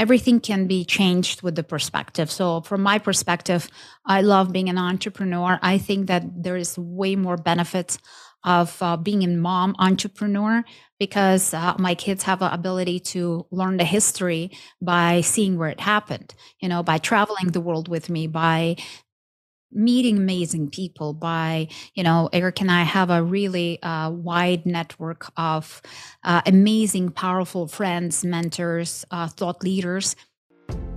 everything can be changed with the perspective. So, from my perspective, I love being an entrepreneur. I think that there is way more benefits of uh, being a mom entrepreneur because uh, my kids have an ability to learn the history by seeing where it happened you know by traveling the world with me by meeting amazing people by you know eric and i have a really uh, wide network of uh, amazing powerful friends mentors uh, thought leaders.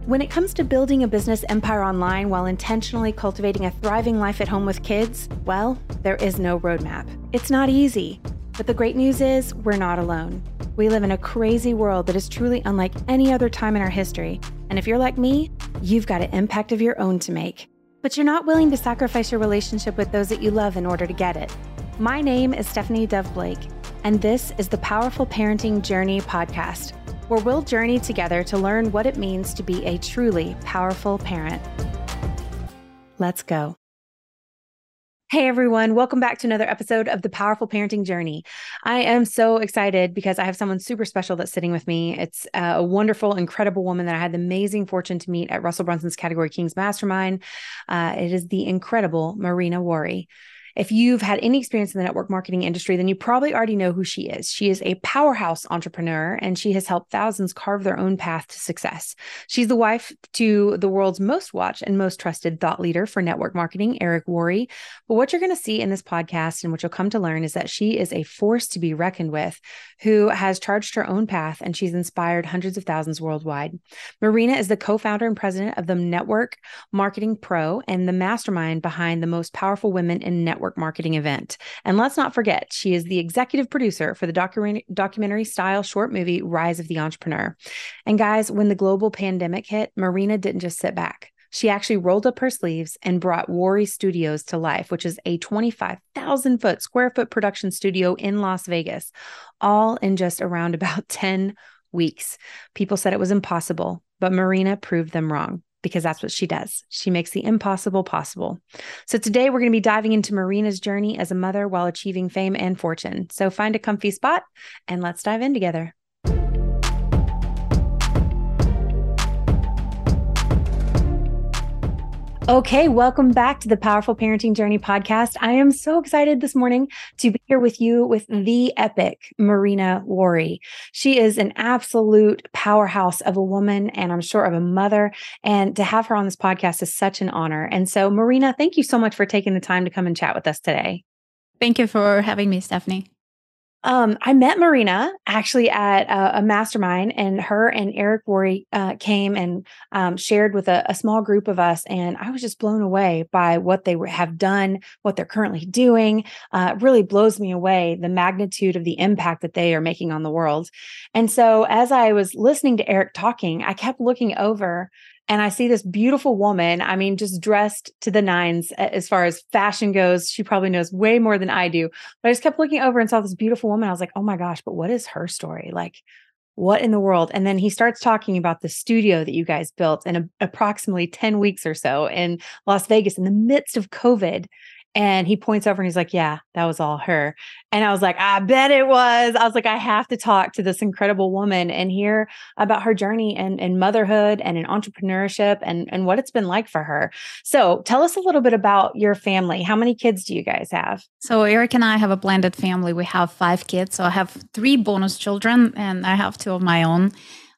When it comes to building a business empire online while intentionally cultivating a thriving life at home with kids well there is no roadmap. It's not easy. But the great news is we're not alone. We live in a crazy world that is truly unlike any other time in our history. And if you're like me you've got an impact of your own to make but you're not willing to sacrifice your relationship with those that you love in order to get it. My name is Stephanie Dove Blake, and this is the Powerful Parenting Journey podcast, where we'll journey together to learn what it means to be a truly powerful parent. Let's go. Hey everyone, welcome back to another episode of the Powerful Parenting Journey. I am so excited because I have someone super special that's sitting with me. It's uh, a wonderful, incredible woman that I had the amazing fortune to meet at Russell Brunson's Category Kings Mastermind. Uh, it is the incredible Marina Worre. If you've had any experience in the network marketing industry, then you probably already know who she is. She is a powerhouse entrepreneur and she has helped thousands carve their own path to success. She's the wife to the world's most watched and most trusted thought leader for network marketing, Eric Worre. But what you're going to see in this podcast and what you'll come to learn is that she is a force to be reckoned with who has charged her own path and she's inspired hundreds of thousands worldwide. Marina is the co founder and president of the Network Marketing Pro and the mastermind behind the most powerful women in network network marketing event. And let's not forget, she is the executive producer for the docu- documentary style short movie Rise of the Entrepreneur. And guys, when the global pandemic hit, Marina didn't just sit back. She actually rolled up her sleeves and brought Worre Studios to life, which is a 25,000 foot square foot production studio in Las Vegas, all in just around about 10 weeks. People said it was impossible, but Marina proved them wrong because that's what she does. She makes the impossible possible. So today we're going to be diving into Marina's journey as a mother while achieving fame and fortune. So find a comfy spot and let's dive in together. Okay, welcome back to the Powerful Parenting Journey podcast. I am so excited this morning to be here with you with the epic Marina Worre. She is an absolute powerhouse of a woman and I'm sure of a mother. And to have her on this podcast is such an honor. And so, Marina, thank you so much for taking the time to come and chat with us today. Thank you for having me, Stephanie. Um, I met Marina actually at a, a, mastermind, and her and Eric Worre uh, came and um, shared with a, a, small group of us. And I was just blown away by what they have done, what they're currently doing. Uh, really blows me away the magnitude of the impact that they are making on the world. And so, as I was listening to Eric talking, I kept looking over and I see this beautiful woman. I mean, just dressed to the nines as far as fashion goes. She probably knows way more than I do. But I just kept looking over and saw this beautiful woman. I was like, oh my gosh, but what is her story? Like, what in the world? And then he starts talking about the studio that you guys built in a, approximately 10 weeks or so in Las Vegas in the midst of COVID. And he points over and he's like, Yeah, that was all her. And I was like, I bet it was. I was like, I have to talk to this incredible woman and hear about her journey and, motherhood and in entrepreneurship and, and what it's been like for her. So tell us a little bit about your family. How many kids do you guys have? So Eric and I have a blended family. We have five kids. So I have three bonus children and I have two of my own.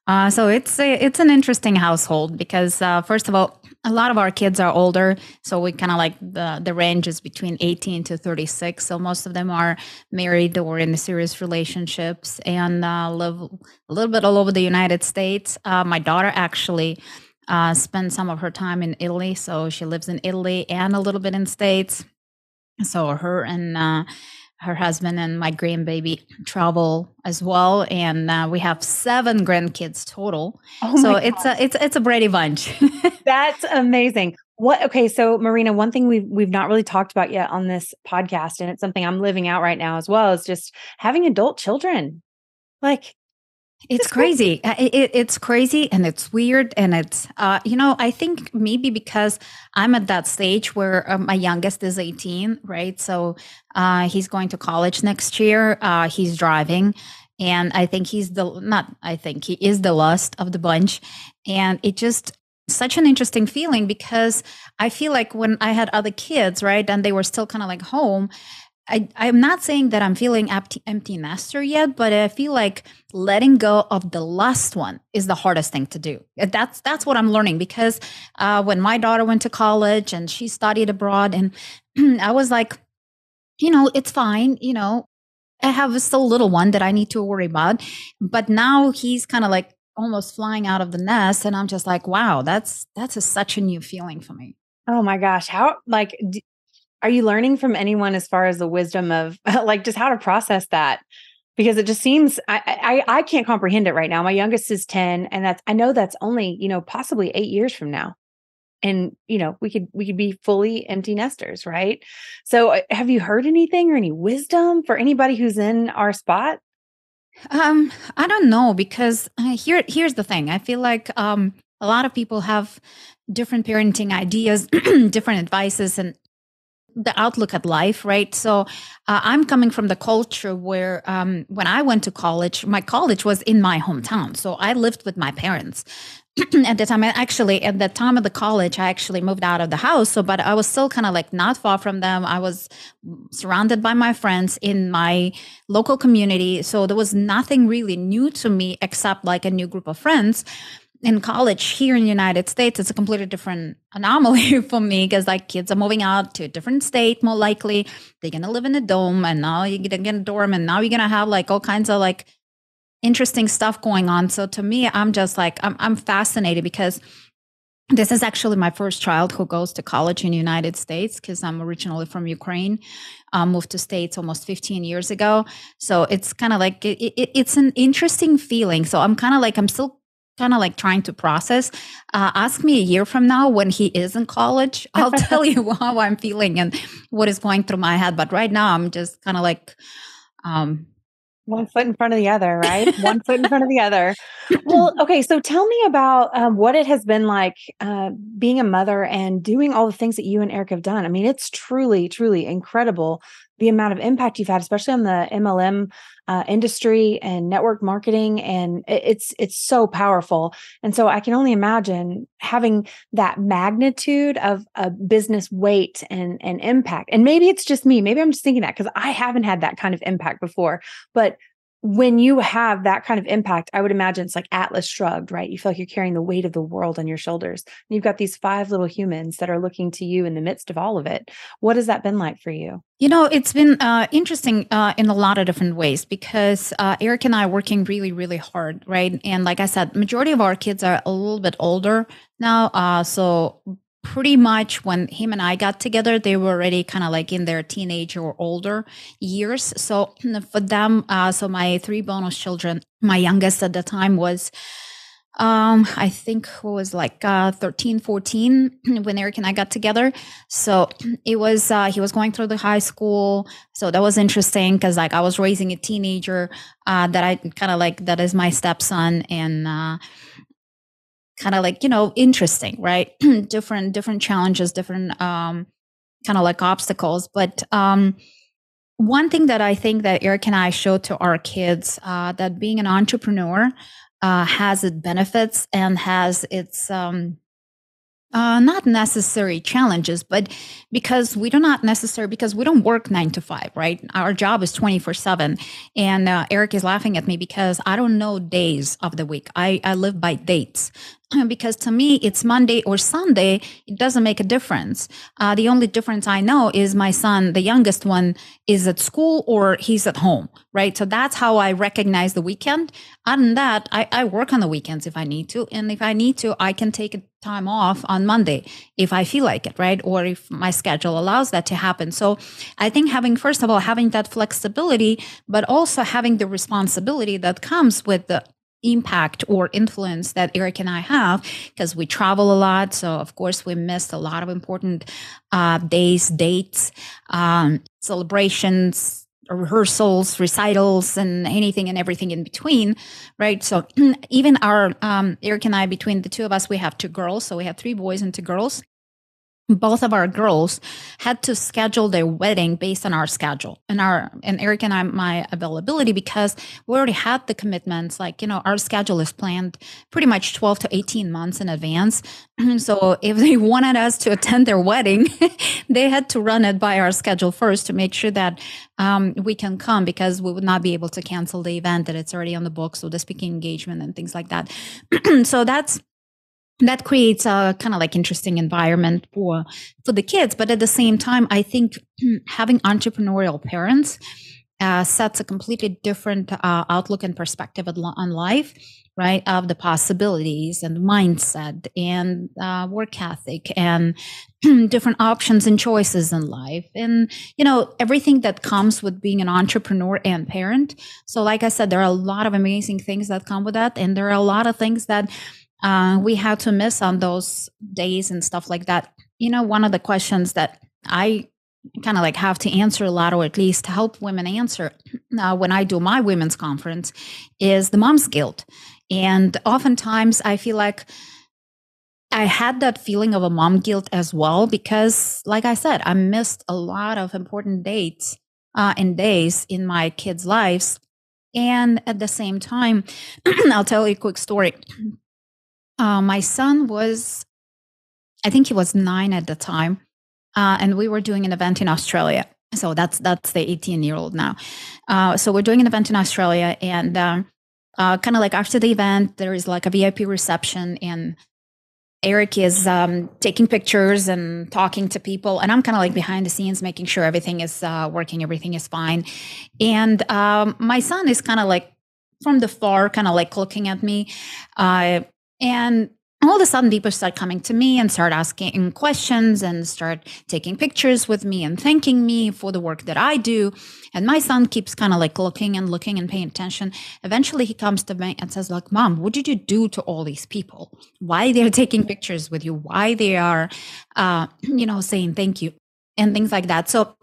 Uh, so it's a, it's an interesting household because uh, first of all, a lot of our kids are older, so we kind of like the the range is between 18 to 36. So most of them are married or in serious relationships and uh, live a little bit all over the United States. Uh, my daughter actually uh, spent some of her time in Italy, so she lives in Italy and a little bit in states. So her and uh, her husband and my grandbaby travel as well, and uh, we have seven grandkids total. Oh so it's a it's it's a Brady bunch. That's amazing. What okay, so Marina, one thing we've we've not really talked about yet on this podcast, and it's something I'm living out right now as well, is just having adult children. Like it's crazy. Uh, it, it's crazy and it's weird. And it's, uh, you know, I think maybe because I'm at that stage where uh, my youngest is 18, right? So uh, he's going to college next year. Uh, he's driving. and I think he's the not. I think he is the last of the bunch, and it just such an interesting feeling because I feel like when I had other kids, right, and they were still kind of like home, I, I'm not saying that I'm feeling empty, empty nester yet, but I feel like letting go of the last one is the hardest thing to do. That's that's what I'm learning because uh, when my daughter went to college and she studied abroad, and I was like, you know, it's fine. You know, I have a still little one that I need to worry about, but now he's kind of like almost flying out of the nest, and I'm just like, wow, that's that's a, such a new feeling for me. Oh my gosh, how like are you learning from anyone as far as the wisdom of like just how to process that? Because it just seems I, I i can't comprehend it right now. My youngest is 10 and that's i know that's only you know possibly eight years from now. And you know we could we could be fully empty nesters right? So uh, have you heard anything or any wisdom for anybody who's in our spot? Um i don't know because uh, here here's the thing. I feel like um a lot of people have different parenting ideas different advices and the outlook at life, right? So uh, I'm coming from the culture where um, when I went to college, my college was in my hometown. So I lived with my parents. at the time, actually, at the time of the college, I actually moved out of the house. So, but I was still kind of like not far from them. I was surrounded by my friends in my local community. So there was nothing really new to me except like a new group of friends in college here in the United States, it's a completely different anomaly for me because like kids are moving out to a different state more likely. They're gonna live in a dome and now you're gonna get a dorm and now you're gonna have like all kinds of like interesting stuff going on. So to me, I'm just like I'm I'm fascinated because this is actually my first child who goes to college in the United States because I'm originally from Ukraine. I moved to States almost 15 years ago. So it's kind of like it, it, it's an interesting feeling. So I'm kind of like I'm still kind of like trying to process. Uh, ask me a year from now when he is in college. I'll tell you how I'm feeling and what is going through my head. But right now, I'm just kind of like, um, one foot in front of the other, right? One foot in front of the other. Well, okay. So tell me about um, what it has been like uh, being a mother and doing all the things that you and Eric have done. I mean, it's truly, truly incredible the amount of impact you've had, especially on the MLM uh, industry and network marketing, and it's it's so powerful. And so I can only imagine having that magnitude of a business weight and and impact. And maybe it's just me. Maybe I'm just thinking that because I haven't had that kind of impact before. But when you have that kind of impact, I would imagine it's like Atlas shrugged, right? You feel like you're carrying the weight of the world on your shoulders. And you've got these five little humans that are looking to you in the midst of all of it. What has that been like for you? You know, it's been uh, interesting uh, in a lot of different ways because uh, Eric and I are working really, really hard, right? And like I said, majority of our kids are a little bit older now. Uh, so pretty much when him and I got together, they were already kind of like in their teenage or older years. So for them, uh, so my three bonus children, my youngest at the time was um i think it was like uh 13 14 when eric and i got together so it was uh he was going through the high school so that was interesting because like i was raising a teenager uh that i kind of like that is my stepson and uh kind of like you know interesting right different different challenges different um kind of like obstacles but um one thing that i think that eric and i showed to our kids uh, that being an entrepreneur uh, has its benefits and has its um, uh, not necessary challenges, but because we do not necessary because we don't work nine to five, right? Our job is twenty four seven. And uh, Eric is laughing at me because I don't know days of the week. I I live by dates. because to me it's monday or sunday it doesn't make a difference. Uh, the only difference i know is my son the youngest one is at school or he's at home right? So that's how i recognize the weekend. Other than that I, I work on the weekends if i need to and if i need to i can take time off on monday if i feel like it right? Or if my schedule allows that to happen. So i think having first of all having that flexibility but also having the responsibility that comes with the impact or influence that Eric and I have because we travel a lot. So, of course, we missed a lot of important uh, days, dates, um, celebrations, rehearsals, recitals, and anything and everything in between, right? So, even our um, Eric and I, between the two of us, we have two girls. So, we have three boys and two girls. Both of our girls had to schedule their wedding based on our schedule and our and Eric and I my availability because we already had the commitments. Like you know our schedule is planned pretty much 12 to 18 months in advance. So if they wanted us to attend their wedding they had to run it by our schedule first to make sure that um, we can come because we would not be able to cancel the event that it's already on the books so the speaking engagement and things like that. So that's that creates a kind of like interesting environment for for the kids. But at the same time i think having entrepreneurial parents uh, sets a completely different uh, outlook and perspective on life right of the possibilities and mindset and uh, work ethic and different options and choices in life. And you know everything that comes with being an entrepreneur and parent. So like i said there are a lot of amazing things that come with that. And there are a lot of things that uh, we had to miss on those days and stuff like that. You know, one of the questions that I kind of like have to answer a lot, or at least help women answer uh, when I do my women's conference, is the mom's guilt. And oftentimes I feel like I had that feeling of a mom guilt as well, because, like I said, I missed a lot of important dates uh, and days in my kids' lives. And at the same time, I'll tell you a quick story. Uh, my son was, I think he was nine at the time, uh, and we were doing an event in Australia. So that's that's the 18 year old now. Uh, so we're doing an event in Australia, and um, uh, kind of like after the event, there is like a VIP reception, and Eric is um, taking pictures and talking to people, and I'm kind of like behind the scenes, making sure everything is uh, working, everything is fine. And um, my son is kind of like from the far, kind of like looking at me. Uh, and all of a sudden, people start coming to me and start asking questions and start taking pictures with me and thanking me for the work that I do. And my son keeps kind of like looking and looking and paying attention. Eventually, he comes to me and says, "Like, mom, what did you do to all these people? Why they're taking pictures with you? Why they are, uh, you know, saying thank you?" And things like that. So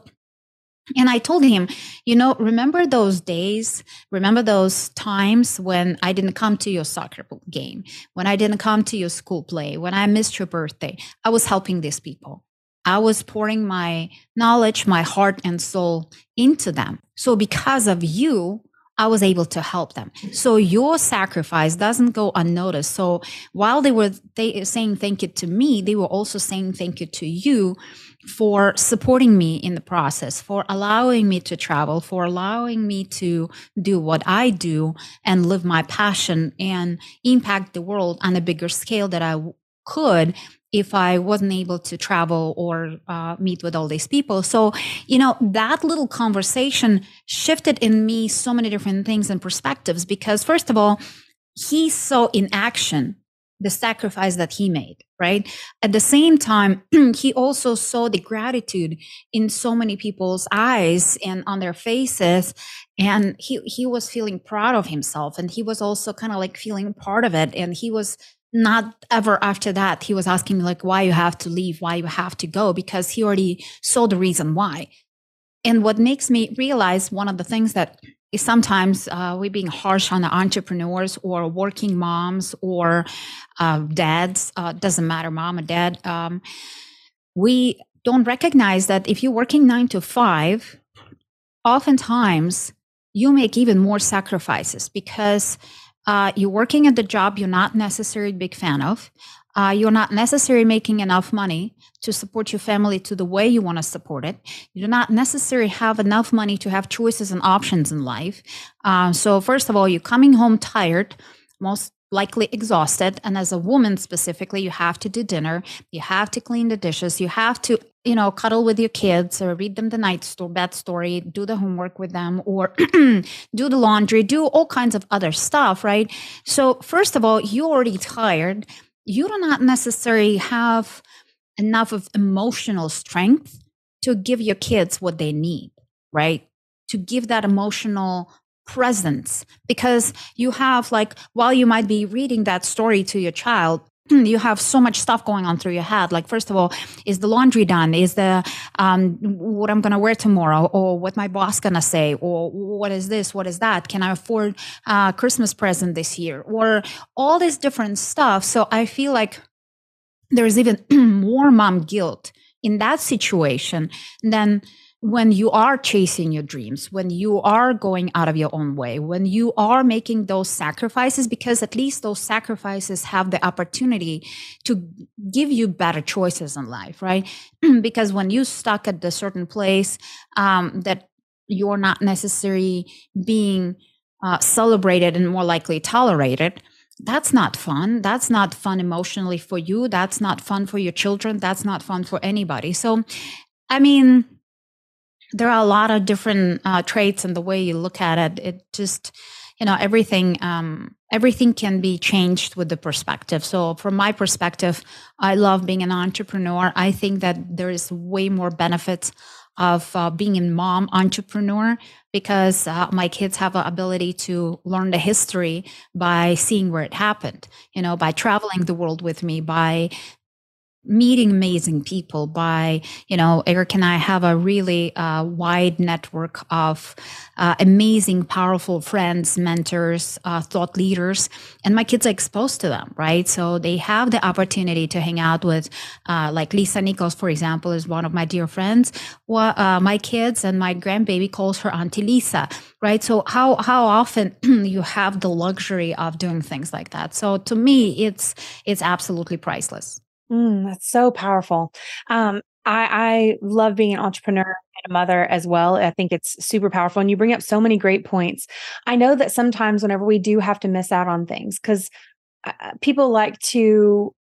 and I told him, you know, remember those days? Remember those times when I didn't come to your soccer game, when I didn't come to your school play, when I missed your birthday? I was helping these people. I was pouring my knowledge, my heart, and soul into them. So, because of you, I was able to help them. So your sacrifice doesn't go unnoticed. So while they were they, saying thank you to me, they were also saying thank you to you for supporting me in the process, for allowing me to travel, for allowing me to do what I do and live my passion and impact the world on a bigger scale that I could if I wasn't able to travel or uh, meet with all these people. So, you know, that little conversation shifted in me so many different things and perspectives because, first of all, he saw in action the sacrifice that he made, right? At the same time, he also saw the gratitude in so many people's eyes and on their faces. And he, he was feeling proud of himself. And he was also kind of like feeling part of it. And he was not ever after that, he was asking me like, why you have to leave, why you have to go, because he already saw the reason why. And what makes me realize one of the things that sometimes uh, we're being harsh on the entrepreneurs or working moms or uh, dads uh, doesn't matter mom or dad um, we don't recognize that if you're working nine to five oftentimes you make even more sacrifices because uh, you're working at the job you're not necessarily a big fan of uh, you're not necessarily making enough money to support your family to the way you want to support it. You do not necessarily have enough money to have choices and options in life. Uh, so, first of all, you're coming home tired, most likely exhausted. And as a woman specifically, you have to do dinner, you have to clean the dishes, you have to you know, cuddle with your kids or read them the night story, bed story, do the homework with them, or do the laundry, do all kinds of other stuff, right? So, first of all, you're already tired you do not necessarily have enough of emotional strength to give your kids what they need, right? To give that emotional presence because you have like while you might be reading that story to your child you have so much stuff going on through your head. Like first of all is the laundry done? Is the um, what i'm going to wear tomorrow? Or what my boss going to say? Or what is this? What is that? Can i afford a christmas present this year? Or all this different stuff. So i feel like there's even more mom guilt in that situation than when you are chasing your dreams, when you are going out of your own way, when you are making those sacrifices, because at least those sacrifices have the opportunity to give you better choices in life, right? because when you stuck at a certain place um, that you're not necessarily being uh, celebrated and more likely tolerated, that's not fun. That's not fun emotionally for you. That's not fun for your children. That's not fun for anybody. So, I mean, there are a lot of different uh, traits and the way you look at it. It just, you know, everything, um, everything can be changed with the perspective. So, from my perspective, I love being an entrepreneur. I think that there is way more benefits of uh, being a mom entrepreneur because uh, my kids have an ability to learn the history by seeing where it happened you know by traveling the world with me by meeting amazing people by you know eric and i have a really uh, wide network of uh, amazing powerful friends mentors uh, thought leaders and my kids are exposed to them right? So they have the opportunity to hang out with uh, like lisa nichols for example is one of my dear friends. Well, uh, my kids and my grandbaby calls her auntie lisa right? So how how often you have the luxury of doing things like that. So to me it's it's absolutely priceless Mm, that's so powerful. Um, I, I love being an entrepreneur and a mother as well. I think it's super powerful. And you bring up so many great points. I know that sometimes whenever we do have to miss out on things, because uh, uh, people like to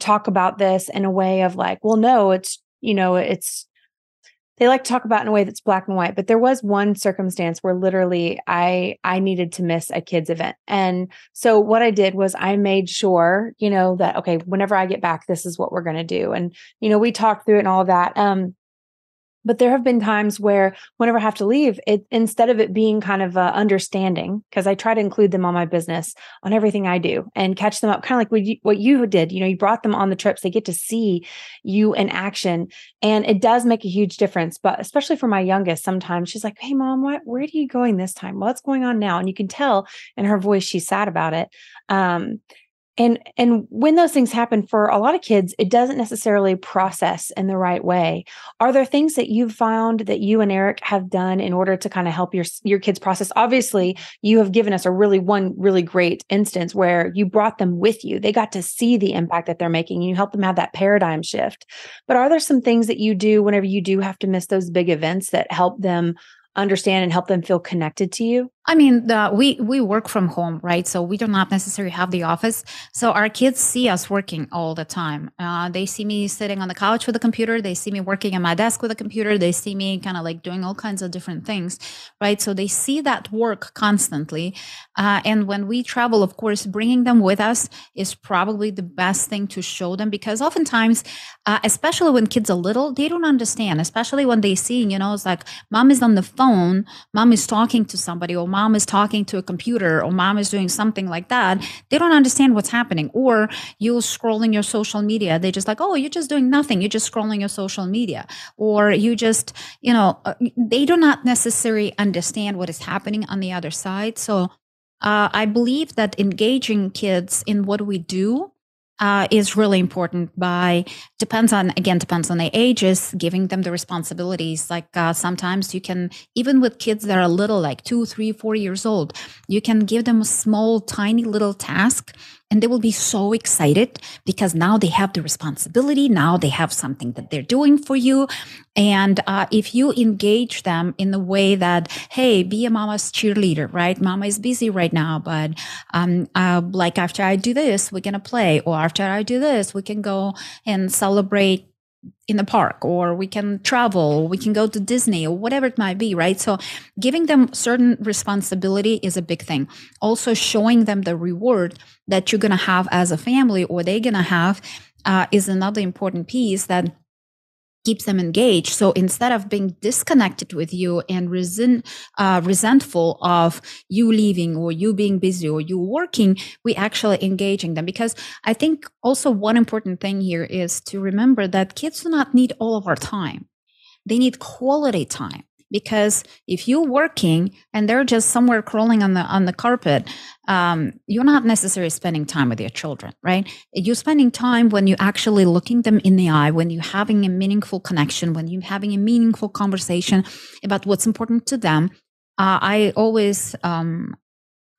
talk about this in a way of like, well, no, it's, you know, it's they like to talk about in a way that's black and white but there was one circumstance where literally i i needed to miss a kids event. And so what i did was i made sure you know that okay whenever i get back this is what we're going to do. And you know we talked through it and all of that. Um but there have been times where whenever I have to leave, it instead of it being kind of uh, understanding, because I try to include them on my business on everything I do and catch them up, kind of like what you, what you did. You know, you brought them on the trips; they get to see you in action, and it does make a huge difference. But especially for my youngest, sometimes she's like, "Hey, mom, what? Where are you going this time? What's going on now?" And you can tell in her voice she's sad about it. Um, and and when those things happen for a lot of kids it doesn't necessarily process in the right way. Are there things that you've found that you and eric have done in order to kind of help your your kids process? Obviously you have given us a really one really great instance where you brought them with you. They got to see the impact that they're making you help them have that paradigm shift. But are there some things that you do whenever you do have to miss those big events that help them understand and help them feel connected to you I mean, the, we we work from home, right? So we do not necessarily have the office. So our kids see us working all the time. Uh, they see me sitting on the couch with a computer. They see me working at my desk with a computer. They see me kind of like doing all kinds of different things, right? So they see that work constantly. Uh, and when we travel, of course, bringing them with us is probably the best thing to show them because oftentimes, uh, especially when kids are little, they don't understand. Especially when they see, you know, it's like mom is on the phone, mom is talking to somebody, or mom is talking to a computer or mom is doing something like that, they don't understand what's happening. Or you're scrolling your social media, they just like, oh, you're just doing nothing. You're just scrolling your social media. Or you just, you know, uh, they do not necessarily understand what is happening on the other side. So uh, I believe that engaging kids in what we do uh, is really important by depends on again depends on the ages giving them the responsibilities. Like uh, sometimes you can even with kids that are little like two three four years old you can give them a small tiny little task and they will be so excited because now they have the responsibility. Now they have something that they're doing for you. And uh, if you engage them in the way that hey be a mama's cheerleader right? Mama is busy right now but um, uh, like after i do this we're gonna play. Or after i do this we can go and celebrate in the park or we can travel we can go to disney or whatever it might be right? So giving them certain responsibility is a big thing. Also showing them the reward that you're going to have as a family or they're going to have uh, is another important piece that keeps them engaged. So instead of being disconnected with you and resent, uh, resentful of you leaving or you being busy or you working, we actually engaging them. Because I think also one important thing here is to remember that kids do not need all of our time. They need quality time because if you're working and they're just somewhere crawling on the on the carpet um, you're not necessarily spending time with your children right you're spending time when you're actually looking them in the eye when you're having a meaningful connection when you're having a meaningful conversation about what's important to them uh, i always um,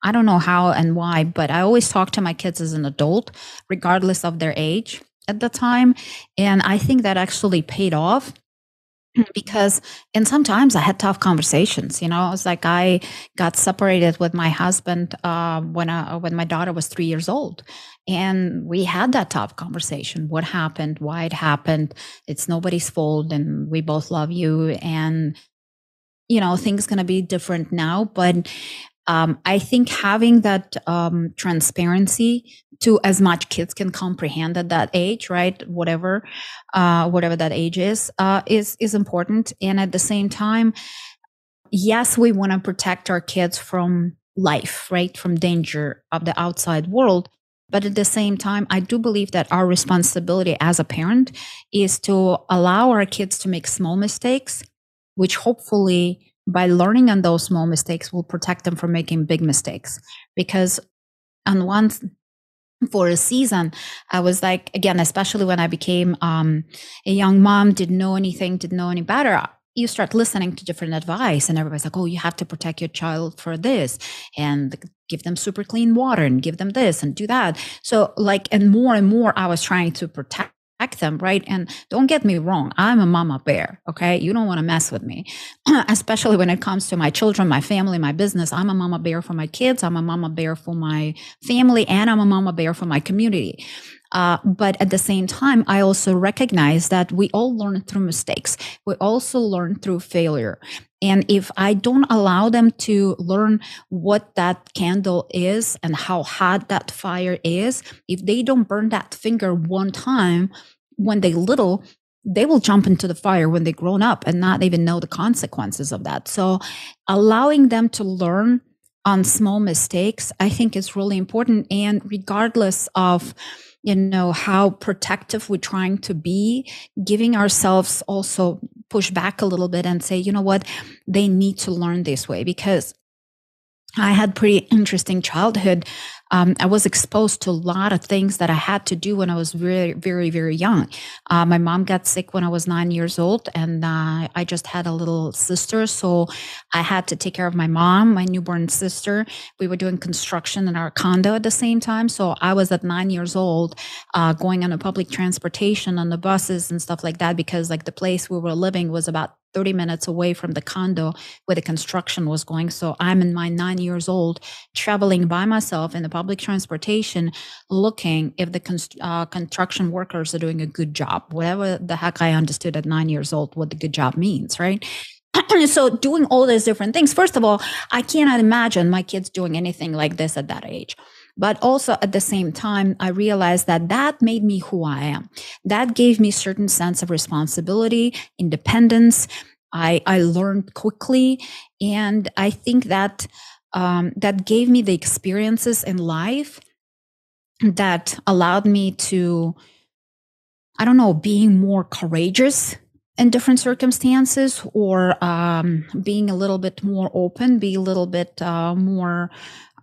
I don't know how and why, but I always talk to my kids as an adult, regardless of their age at the time. And I think that actually paid off because and sometimes i had tough conversations you know i was like i got separated with my husband uh, when I, when my daughter was three years old and we had that tough conversation what happened why it happened it's nobody's fault and we both love you and you know things to be different now but um, I think having that um, transparency to as much kids can comprehend at that age, right? Whatever, uh, whatever that age is, uh, is is important. And at the same time, yes, we want to protect our kids from life, right, from danger of the outside world. But at the same time, I do believe that our responsibility as a parent is to allow our kids to make small mistakes, which hopefully by learning on those small mistakes will protect them from making big mistakes. Because on one for a season i was like again especially when i became um, a young mom didn't know anything didn't know any better you start listening to different advice and everybody's like oh you have to protect your child for this and give them super clean water and give them this and do that. So like and more and more i was trying to protect them, right? And don't get me wrong, I'm a mama bear, okay? You don't want to mess with me, especially when it comes to my children, my family, my business. I'm a mama bear for my kids, I'm a mama bear for my family, and I'm a mama bear for my community. Uh, but at the same time, I also recognize that we all learn through mistakes. We also learn through failure. And if I don't allow them to learn what that candle is and how hot that fire is, if they don't burn that finger one time when they little, they will jump into the fire when they grown up and not even know the consequences of that. So allowing them to learn on small mistakes, I think is really important. And regardless of you know how protective we're trying to be giving ourselves also push back a little bit and say you know what? They need to learn this way. Because I had pretty interesting childhood um, I was exposed to a lot of things that I had to do when I was very, very, very young. Uh, my mom got sick when I was nine years old, and uh, I just had a little sister. So I had to take care of my mom, my newborn sister. We were doing construction in our condo at the same time. So I was at nine years old uh, going on a public transportation on the buses and stuff like that because, like, the place we were living was about 30 minutes away from the condo where the construction was going. So I'm in my nine years old traveling by myself in the public transportation looking if the const- uh, construction workers are doing a good job, whatever the heck I understood at nine years old what the good job means, right? so doing all these different things first of all i cannot imagine my kids doing anything like this at that age but also at the same time i realized that that made me who i am. That gave me certain sense of responsibility independence. I i learned quickly. And i think that um, that gave me the experiences in life that allowed me to, I don't know, being more courageous in different circumstances or um, being a little bit more open, be a little bit uh, more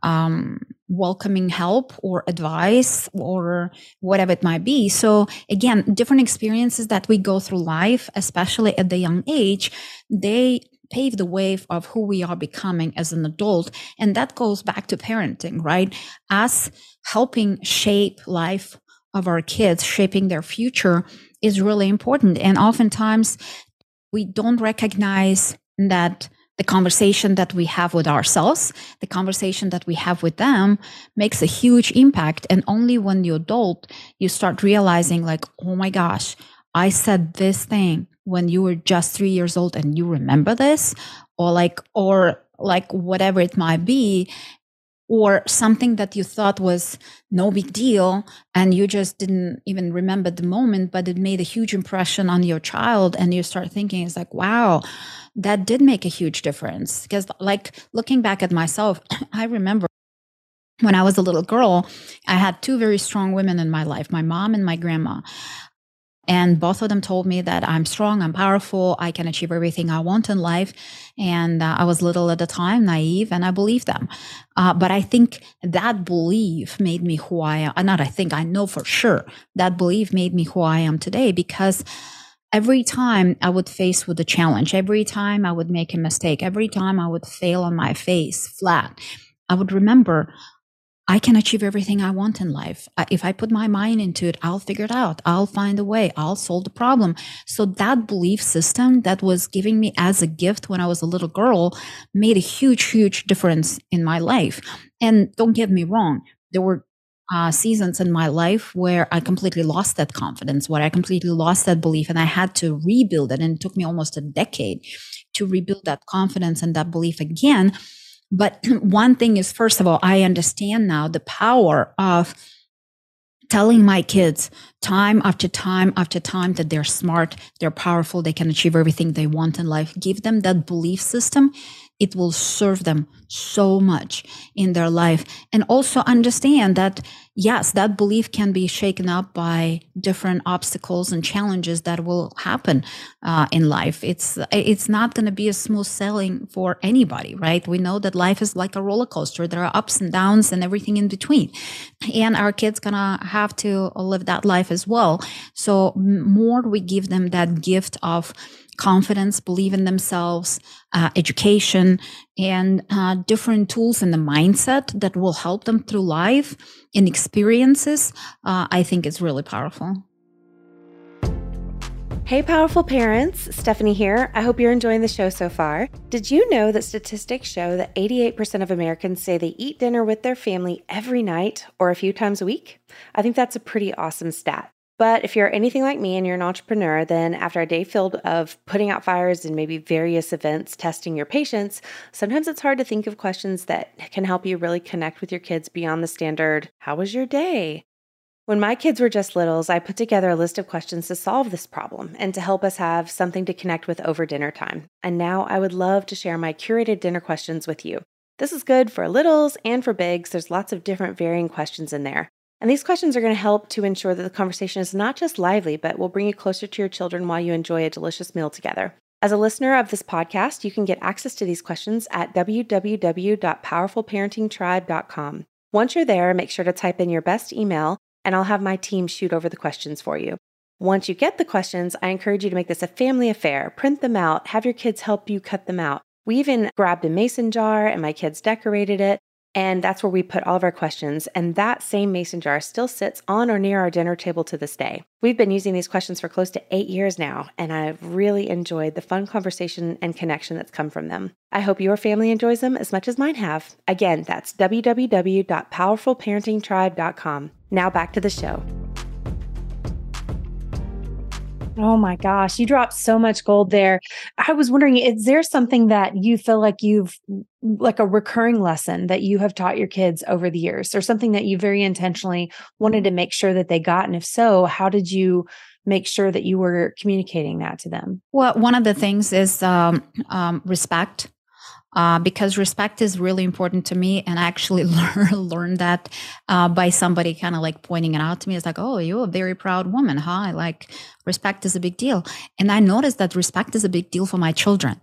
um, welcoming help or advice or whatever it might be. So again, different experiences that we go through life, especially at the young age, they pave the way of who we are becoming as an adult. And that goes back to parenting, right? Us helping shape life of our kids, shaping their future is really important. And oftentimes we don't recognize that the conversation that we have with ourselves, the conversation that we have with them makes a huge impact. And only when you're adult, you start realizing like, oh my gosh, I said this thing when you were just three years old and you remember this or like or like whatever it might be or something that you thought was no big deal and you just didn't even remember the moment but it made a huge impression on your child and you start thinking it's like wow that did make a huge difference. Because like looking back at myself i remember when i was a little girl i had two very strong women in my life my mom and my grandma And both of them told me that I'm strong, I'm powerful, I can achieve everything I want in life. And uh, I was little at the time, naive, and I believed them. Uh, but I think that belief made me who I am. Not I think, I know for sure that belief made me who I am today because every time I would face with a challenge, every time I would make a mistake, every time I would fail on my face flat, I would remember I can achieve everything I want in life. If I put my mind into it, I'll figure it out. I'll find a way. I'll solve the problem. So that belief system that was giving me as a gift when I was a little girl made a huge, huge difference in my life. And don't get me wrong. There were uh, seasons in my life where I completely lost that confidence, where I completely lost that belief, and I had to rebuild it. And it took me almost a decade to rebuild that confidence and that belief again but one thing is, first of all, I understand now the power of telling my kids time after time after time that they're smart, they're powerful, they can achieve everything they want in life. Give them that belief system it will serve them so much in their life. And also understand that, yes, that belief can be shaken up by different obstacles and challenges that will happen uh, in life. It's, it's not going to be a smooth sailing for anybody, right? We know that life is like a roller coaster. There are ups and downs and everything in between. And our kids going to have to live that life as well. So more we give them that gift of confidence, believe in themselves, uh, education, and uh, different tools in the mindset that will help them through life and experiences, uh, I think is really powerful. Hey, powerful parents, Stephanie here. I hope you're enjoying the show so far. Did you know that statistics show that 88% of Americans say they eat dinner with their family every night or a few times a week? I think that's a pretty awesome stat. But if you're anything like me and you're an entrepreneur, then after a day filled of putting out fires and maybe various events testing your patience, sometimes it's hard to think of questions that can help you really connect with your kids beyond the standard, How was your day? When my kids were just littles, I put together a list of questions to solve this problem and to help us have something to connect with over dinner time. And now I would love to share my curated dinner questions with you. This is good for littles and for bigs. There's lots of different varying questions in there. And these questions are going to help to ensure that the conversation is not just lively, but will bring you closer to your children while you enjoy a delicious meal together. As a listener of this podcast, you can get access to these questions at www.powerfulparentingtribe.com. Once you're there, make sure to type in your best email, and I'll have my team shoot over the questions for you. Once you get the questions, I encourage you to make this a family affair. Print them out, have your kids help you cut them out. We even grabbed a mason jar and my kids decorated it. And that's where we put all of our questions. And that same mason jar still sits on or near our dinner table to this day. We've been using these questions for close to eight years now, and I've really enjoyed the fun conversation and connection that's come from them. I hope your family enjoys them as much as mine have. Again, that's www.powerfulparentingtribe.com. Now back to the show. Oh my gosh, you dropped so much gold there. I was wondering, is there something that you feel like you've, like a recurring lesson that you have taught your kids over the years, or something that you very intentionally wanted to make sure that they got? And if so, how did you make sure that you were communicating that to them? Well, one of the things is um, um, respect uh, because respect is really important to me. And I actually learned learned that uh, by somebody kind of like pointing it out to me. It's like, oh, you're a very proud woman, huh? Like respect is a big deal. And I noticed that respect is a big deal for my children.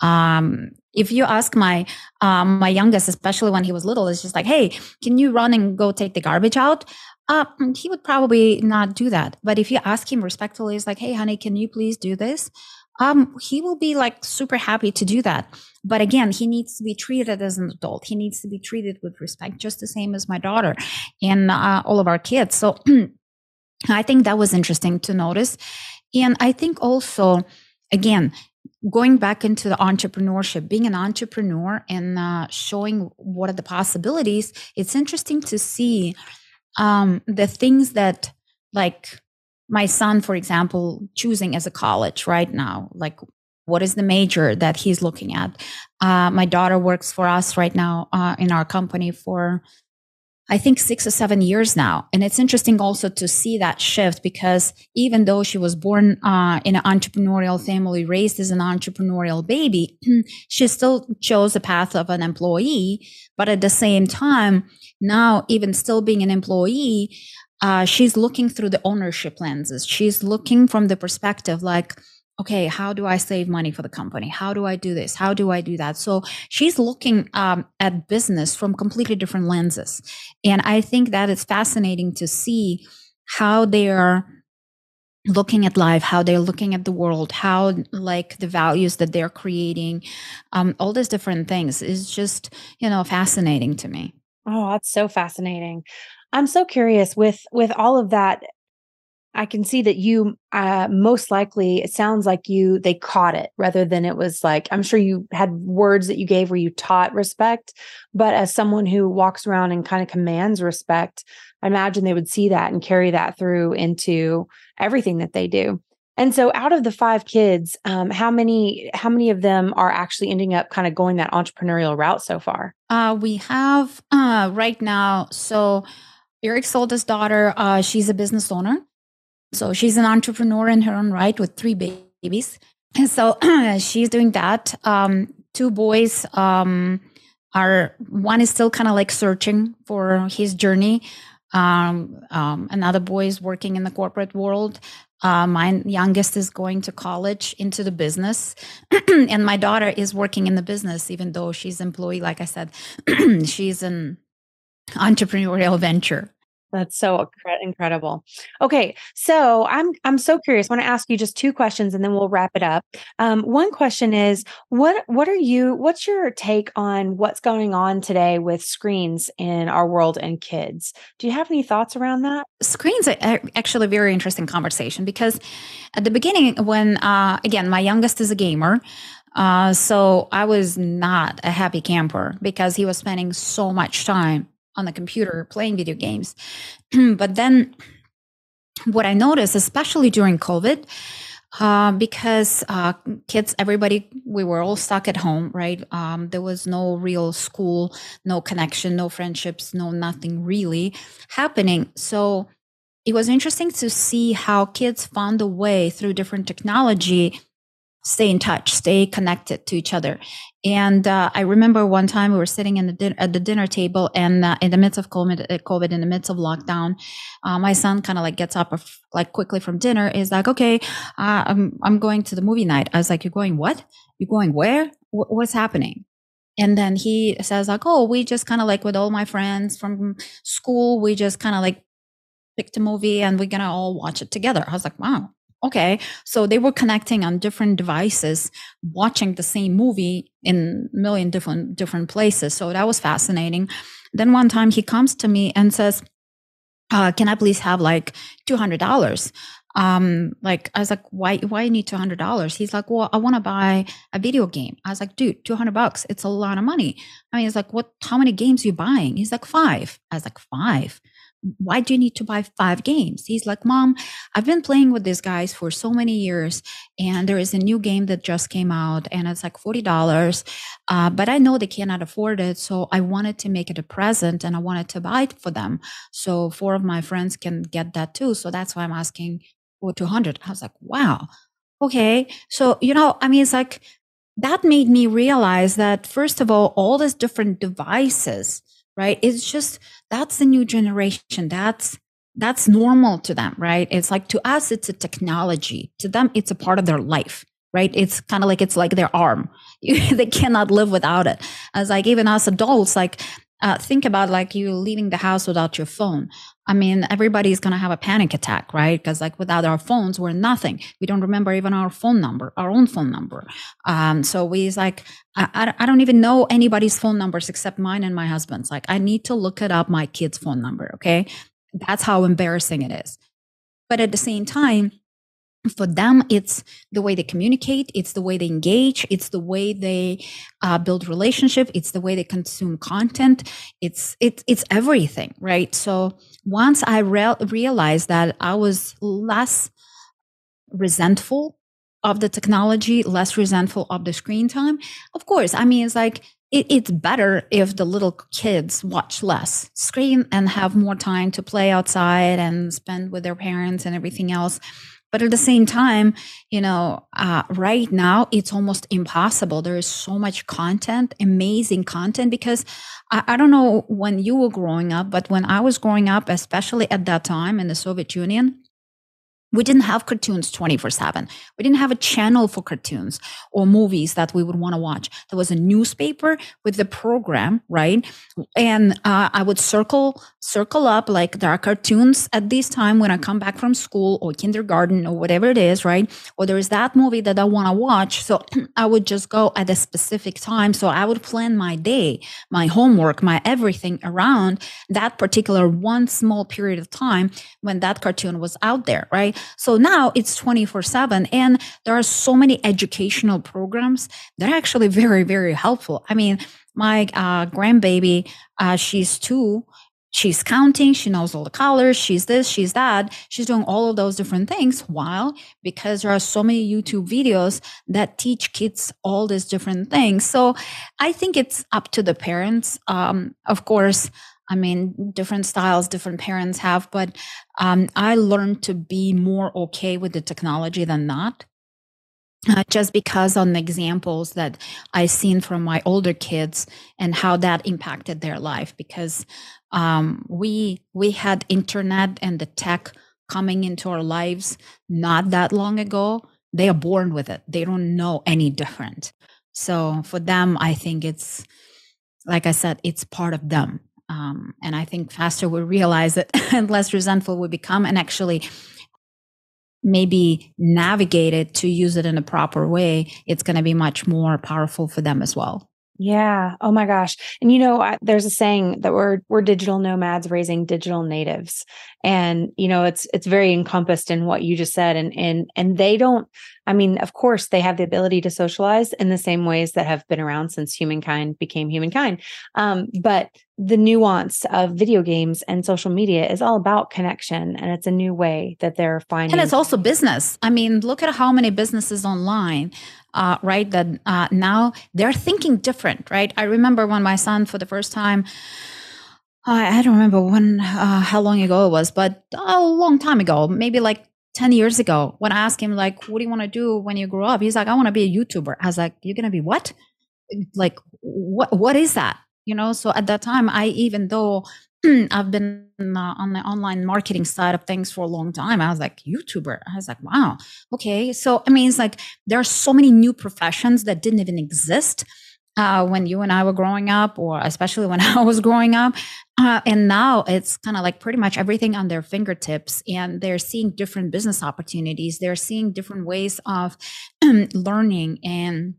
Um, if you ask my um, my youngest, especially when he was little, it's just like, hey, can you run and go take the garbage out? Uh, he would probably not do that. But if you ask him respectfully, it's like, hey, honey, can you please do this? Um, he will be like super happy to do that. But again, he needs to be treated as an adult. He needs to be treated with respect, just the same as my daughter and uh, all of our kids. So I think that was interesting to notice. And I think also, again, going back into the entrepreneurship, being an entrepreneur and uh, showing what are the possibilities, it's interesting to see um, the things that like my son, for example, choosing as a college right now, like what is the major that he's looking at? Uh, my daughter works for us right now uh, in our company for, I think, six or seven years now. And it's interesting also to see that shift because even though she was born uh, in an entrepreneurial family, raised as an entrepreneurial baby, she still chose the path of an employee. But at the same time, now, even still being an employee, uh, she's looking through the ownership lenses. She's looking from the perspective like, okay, how do I save money for the company? How do I do this? How do I do that? So she's looking um, at business from completely different lenses. And I think that it's fascinating to see how they are looking at life how they're looking at the world how like the values that they're creating um, all these different things is just you know fascinating to me oh that's so fascinating i'm so curious with with all of that I can see that you uh, most likely it sounds like you they caught it rather than it was like I'm sure you had words that you gave where you taught respect, but as someone who walks around and kind of commands respect, I imagine they would see that and carry that through into everything that they do. And so, out of the five kids, um, how many how many of them are actually ending up kind of going that entrepreneurial route so far? Uh, we have uh, right now. So, Eric's oldest daughter, uh, she's a business owner. So she's an entrepreneur in her own right with three babies. And so she's doing that. Um, two boys um, are, one is still kind of like searching for his journey. Um, um, another boy is working in the corporate world. Uh, my youngest is going to college into the business, and my daughter is working in the business, even though she's employee. Like I said, she's an entrepreneurial venture. That's so incredible. Okay, so I'm I'm so curious. I want to ask you just two questions, and then we'll wrap it up. Um, one question is what what are you? What's your take on what's going on today with screens in our world and kids? Do you have any thoughts around that? Screens are actually a very interesting conversation because at the beginning, when uh, again my youngest is a gamer. Uh, so I was not a happy camper because he was spending so much time on the computer playing video games. but then what I noticed, especially during COVID, uh, because uh, kids, everybody, we were all stuck at home, right? Um, there was no real school, no connection, no friendships, no nothing really happening. So it was interesting to see how kids found a way through different technology stay in touch, stay connected to each other. And uh, I remember one time we were sitting in the din- at the dinner table, and uh, in the midst of COVID, uh, COVID, in the midst of lockdown, uh, my son kind of like gets up like quickly from dinner. Is like, okay, uh, I'm I'm going to the movie night. I was like, you're going what? You're going where? W- what's happening? And then he says like, oh, we just kind of like with all my friends from school, we just kind of like picked a movie and we're gonna all watch it together. I was like, wow, okay so they were connecting on different devices watching the same movie in a million different different places. So that was fascinating. Then one time he comes to me and says uh, can i please have like $200 um like i was like why why you need $200 he's like well i want to buy a video game. I was like dude 200 bucks it's a lot of money. I mean it's like what how many games are you buying? He's like five. I was like five why do you need to buy five games? He's like, Mom, I've been playing with these guys for so many years, and there is a new game that just came out, and it's like $40. Uh, but I know they cannot afford it. So I wanted to make it a present and I wanted to buy it for them. So four of my friends can get that too. So that's why I'm asking for 200. I was like, wow. Okay. So, you know, I mean, it's like, that made me realize that first of all, all these different devices right? It's just that's the new generation. That's that's normal to them right? It's like to us it's a technology. To them it's a part of their life right? It's kind of like it's like their arm. They cannot live without it. As like even us adults like uh, think about like you leaving the house without your phone. I mean, everybody's going to have a panic attack, right? Because like without our phones, we're nothing. We don't remember even our phone number, our own phone number. Um, so we like, I, I don't even know anybody's phone numbers except mine and my husband's. Like I need to look it up my kid's phone number. Okay. That's how embarrassing it is. But at the same time, for them it's the way they communicate it's the way they engage it's the way they uh, build relationship it's the way they consume content it's it's it's everything right? So once i re- realized that i was less resentful of the technology less resentful of the screen time of course i mean it's like it, it's better if the little kids watch less screen and have more time to play outside and spend with their parents and everything else but at the same time you know uh, right now it's almost impossible. There is so much content amazing content because I, I don't know when you were growing up but when i was growing up especially at that time in the soviet union we didn't have cartoons 24 7 we didn't have a channel for cartoons or movies that we would want to watch. There was a newspaper with the program right? And uh, i would circle circle up like there are cartoons at this time when i come back from school or kindergarten or whatever it is right? Or there is that movie that i want to watch so i would just go at a specific time. So i would plan my day my homework my everything around that particular one small period of time when that cartoon was out there right so now it's 24 7. And there are so many educational programs that are actually very, very helpful. I mean, my uh, grandbaby, uh, she's two. She's counting. She knows all the colors. She's this, she's that. She's doing all of those different things while because there are so many YouTube videos that teach kids all these different things. So I think it's up to the parents. Um, of course, I mean, different styles, different parents have, but um, I learned to be more okay with the technology than not. Uh, just because on the examples that I've seen from my older kids and how that impacted their life, because um, we we had internet and the tech coming into our lives not that long ago. They are born with it; they don't know any different. So for them, I think it's like I said, it's part of them. Um, and I think faster we realize it and less resentful we become and actually maybe navigate it to use it in a proper way, it's going to be much more powerful for them as well. Yeah. Oh my gosh. And you know, I, there's a saying that we're we're digital nomads raising digital natives, and you know, it's it's very encompassed in what you just said. And and and they don't. I mean, of course, they have the ability to socialize in the same ways that have been around since humankind became humankind. Um, but the nuance of video games and social media is all about connection, and it's a new way that they're finding. And it's also business. I mean, look at how many businesses online uh, right? That uh, now they're thinking different, right? I remember when my son, for the first time, I, don't remember when, uh, how long ago it was, but a long time ago, maybe like 10 years ago, when I asked him, like, what do you want to do when you grow up? He's like, I want to be a YouTuber. I was like, you're going to be what? Like, what, what is that? You know, so at that time, I, even though I've been uh, on the online marketing side of things for a long time. I was like, YouTuber. I was like, wow, okay. So, I mean, it's like there are so many new professions that didn't even exist uh, when you and I were growing up, or especially when I was growing up. Uh, and now it's kind of like pretty much everything on their fingertips, and they're seeing different business opportunities. They're seeing different ways of learning and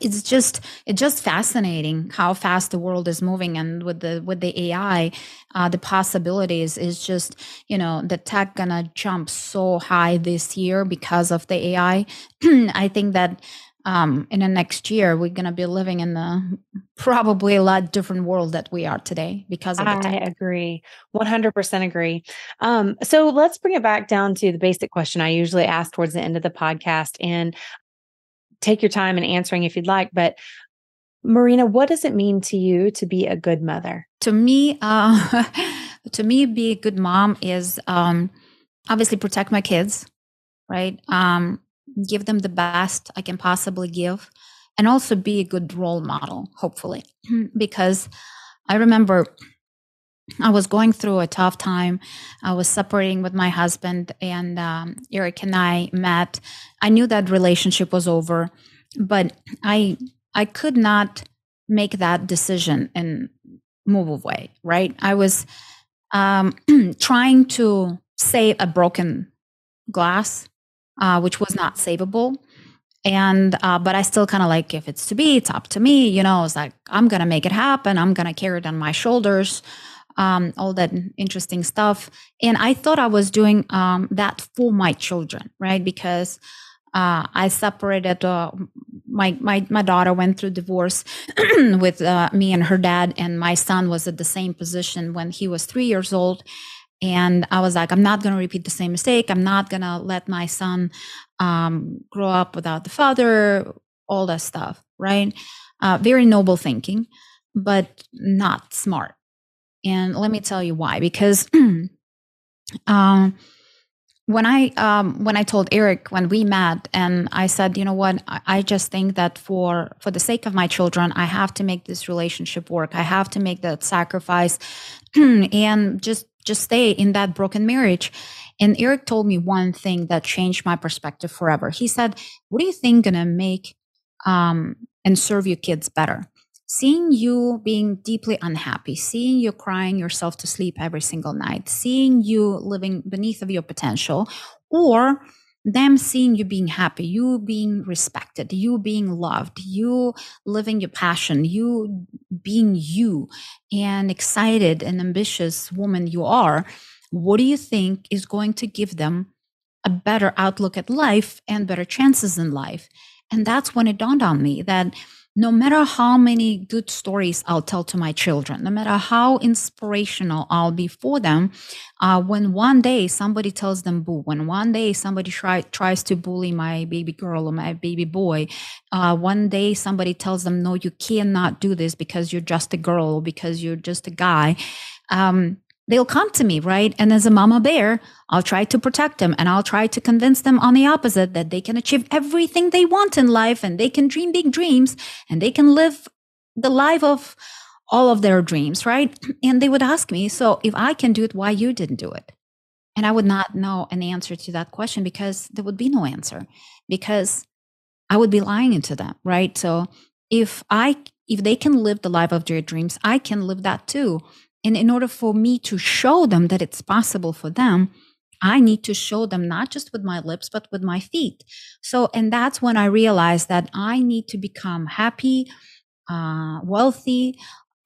it's just it's just fascinating how fast the world is moving and with the with the ai uh, the possibilities is just you know the tech gonna jump so high this year because of the ai i. Think that um, in the next year we're gonna be living in the probably a lot different world that we are today because of I agree. 100% agree. Um, so let's bring it back down to the basic question I usually ask towards the end of the podcast and take your time in answering if you'd like. But Marina, what does it mean to you to be a good mother? To me, uh, to me, be a good mom is um, obviously protect my kids, right? Um, give them the best I can possibly give, and also be a good role model, hopefully, because I remember I was going through a tough time. I was separating with my husband, and um, Eric and I met. I knew that relationship was over, but I I could not make that decision and move away. Right? I was um, trying to save a broken glass, uh, which was not savable. And uh, but I still kind of like if it's to be, it's up to me. You know, it's like I'm gonna make it happen. I'm gonna carry it on my shoulders um, all that interesting stuff. And I thought I was doing um, that for my children, right? Because uh, I separated. Uh, my my my daughter went through divorce with uh, me and her dad, and my son was at the same position when he was three years old. And I was like, I'm not going to repeat the same mistake. I'm not going to let my son um, grow up without the father. All that stuff, right? Uh, very noble thinking, but not smart and let me tell you why. Because um, when I um, when I told Eric when we met, and I said, you know what, I, just think that for for the sake of my children, I have to make this relationship work. I have to make that sacrifice, and just just stay in that broken marriage. And Eric told me one thing that changed my perspective forever. He said, "What do you think gonna make um, and serve your kids better?" Seeing you being deeply unhappy, seeing you crying yourself to sleep every single night, seeing you living beneath of your potential, or them seeing you being happy, you being respected, you being loved, you living your passion, you being you and excited and ambitious woman you are, what do you think is going to give them a better outlook at life and better chances in life? And that's when it dawned on me that no matter how many good stories I'll tell to my children, no matter how inspirational I'll be for them, uh, when one day somebody tells them boo, when one day somebody try, tries to bully my baby girl or my baby boy, uh, one day somebody tells them, no, you cannot do this because you're just a girl because you're just a guy. Um, they'll come to me, right? And as a mama bear, I'll try to protect them and I'll try to convince them on the opposite that they can achieve everything they want in life and they can dream big dreams and they can live the life of all of their dreams, right? And they would ask me, so if I can do it, why you didn't do it? And I would not know an answer to that question because there would be no answer because I would be lying to them, right? So if I if they can live the life of their dreams, I can live that too. And in order for me to show them that it's possible for them, I need to show them not just with my lips, but with my feet. So, and that's when I realized that I need to become happy, uh, wealthy,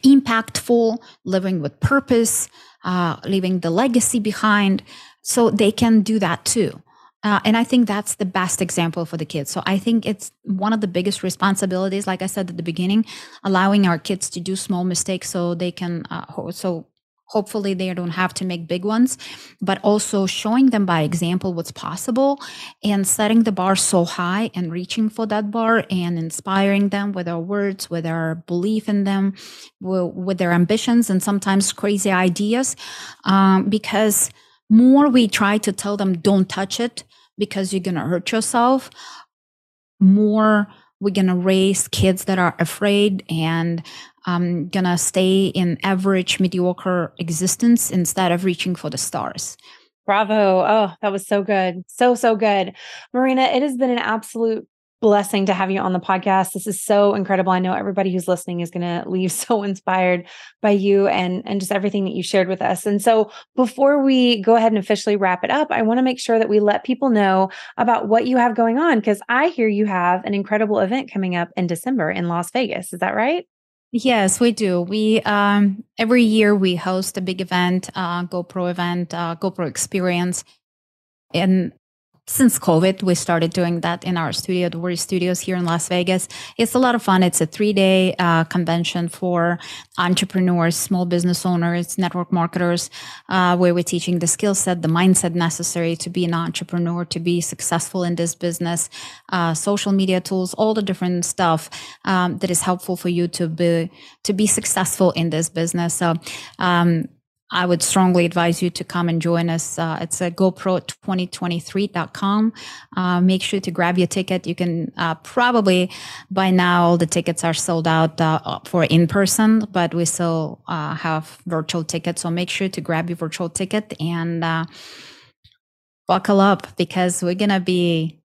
impactful, living with purpose, uh, leaving the legacy behind. So they can do that too. Uh, and I think that's the best example for the kids. So I think it's one of the biggest responsibilities, like I said at the beginning, allowing our kids to do small mistakes so they can, uh, so hopefully they don't have to make big ones, but also showing them by example what's possible and setting the bar so high and reaching for that bar and inspiring them with our words, with our belief in them, with their ambitions and sometimes crazy ideas. Um, because more we try to tell them, don't touch it, because you're going to hurt yourself, more we're going to raise kids that are afraid and um, going to stay in average, mediocre existence instead of reaching for the stars. Bravo. Oh, that was so good. So, so good. Marina, it has been an absolute blessing to have you on the podcast. This is so incredible. I know everybody who's listening is going to leave so inspired by you and and just everything that you shared with us. And so before we go ahead and officially wrap it up, I want to make sure that we let people know about what you have going on because I hear you have an incredible event coming up in December in Las Vegas. Is that right? Yes, we do. We um, every year we host a big event, uh, GoPro event, uh, GoPro Experience, and since COVID, we started doing that in our studio, the Worre Studios here in Las Vegas. It's a lot of fun. It's a three day uh, convention for entrepreneurs, small business owners, network marketers, uh, where we're teaching the skill set, the mindset necessary to be an entrepreneur, to be successful in this business, uh, social media tools, all the different stuff um, that is helpful for you to be to be successful in this business. So. Um, I would strongly advise you to come and join us. Uh, it's a GoPro2023.com. Uh, make sure to grab your ticket. You can uh, probably by now all the tickets are sold out uh, for in person, but we still uh, have virtual tickets. So make sure to grab your virtual ticket and uh, buckle up because we're gonna be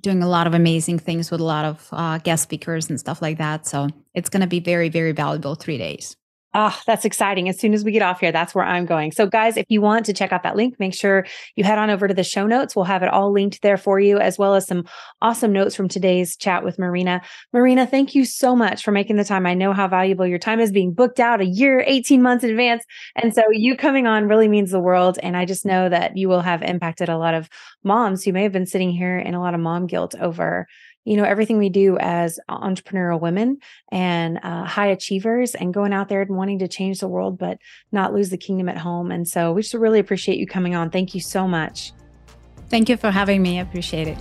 doing a lot of amazing things with a lot of guest speakers and stuff like that. So it's gonna be very very valuable three days. Ah, oh, that's exciting. As soon as we get off here, that's where I'm going. So, guys, if you want to check out that link, make sure you head on over to the show notes. We'll have it all linked there for you, as well as some awesome notes from today's chat with Marina. Marina, thank you so much for making the time. I know how valuable your time is being booked out a year, 18 months in advance. And so, you coming on really means the world. And I just know that you will have impacted a lot of moms who may have been sitting here in a lot of mom guilt over you know everything we do as entrepreneurial women and uh, high achievers and going out there and wanting to change the world but not lose the kingdom at home and so we just really appreciate you coming on thank you so much thank you for having me i appreciate it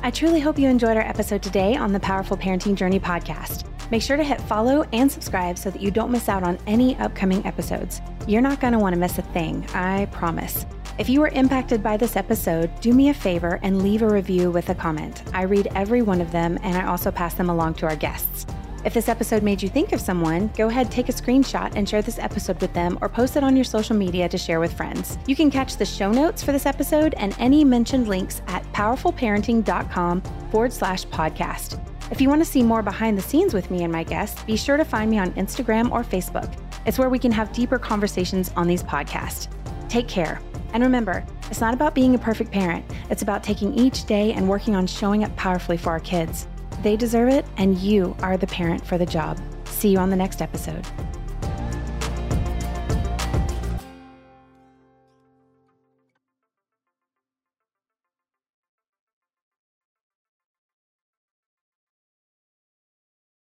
I truly hope you enjoyed our episode today on the Powerful Parenting Journey podcast. Make sure to hit follow and subscribe so that you don't miss out on any upcoming episodes. You're not going to want to miss a thing, I promise. If you were impacted by this episode, do me a favor and leave a review with a comment. I read every one of them and I also pass them along to our guests. If this episode made you think of someone, go ahead, take a screenshot and share this episode with them or post it on your social media to share with friends. You can catch the show notes for this episode and any mentioned links at powerfulparenting.com forward slash podcast. If you want to see more behind the scenes with me and my guests, be sure to find me on Instagram or Facebook. It's where we can have deeper conversations on these podcasts. Take care. And remember, it's not about being a perfect parent, it's about taking each day and working on showing up powerfully for our kids. They deserve it, and you are the parent for the job. See you on the next episode.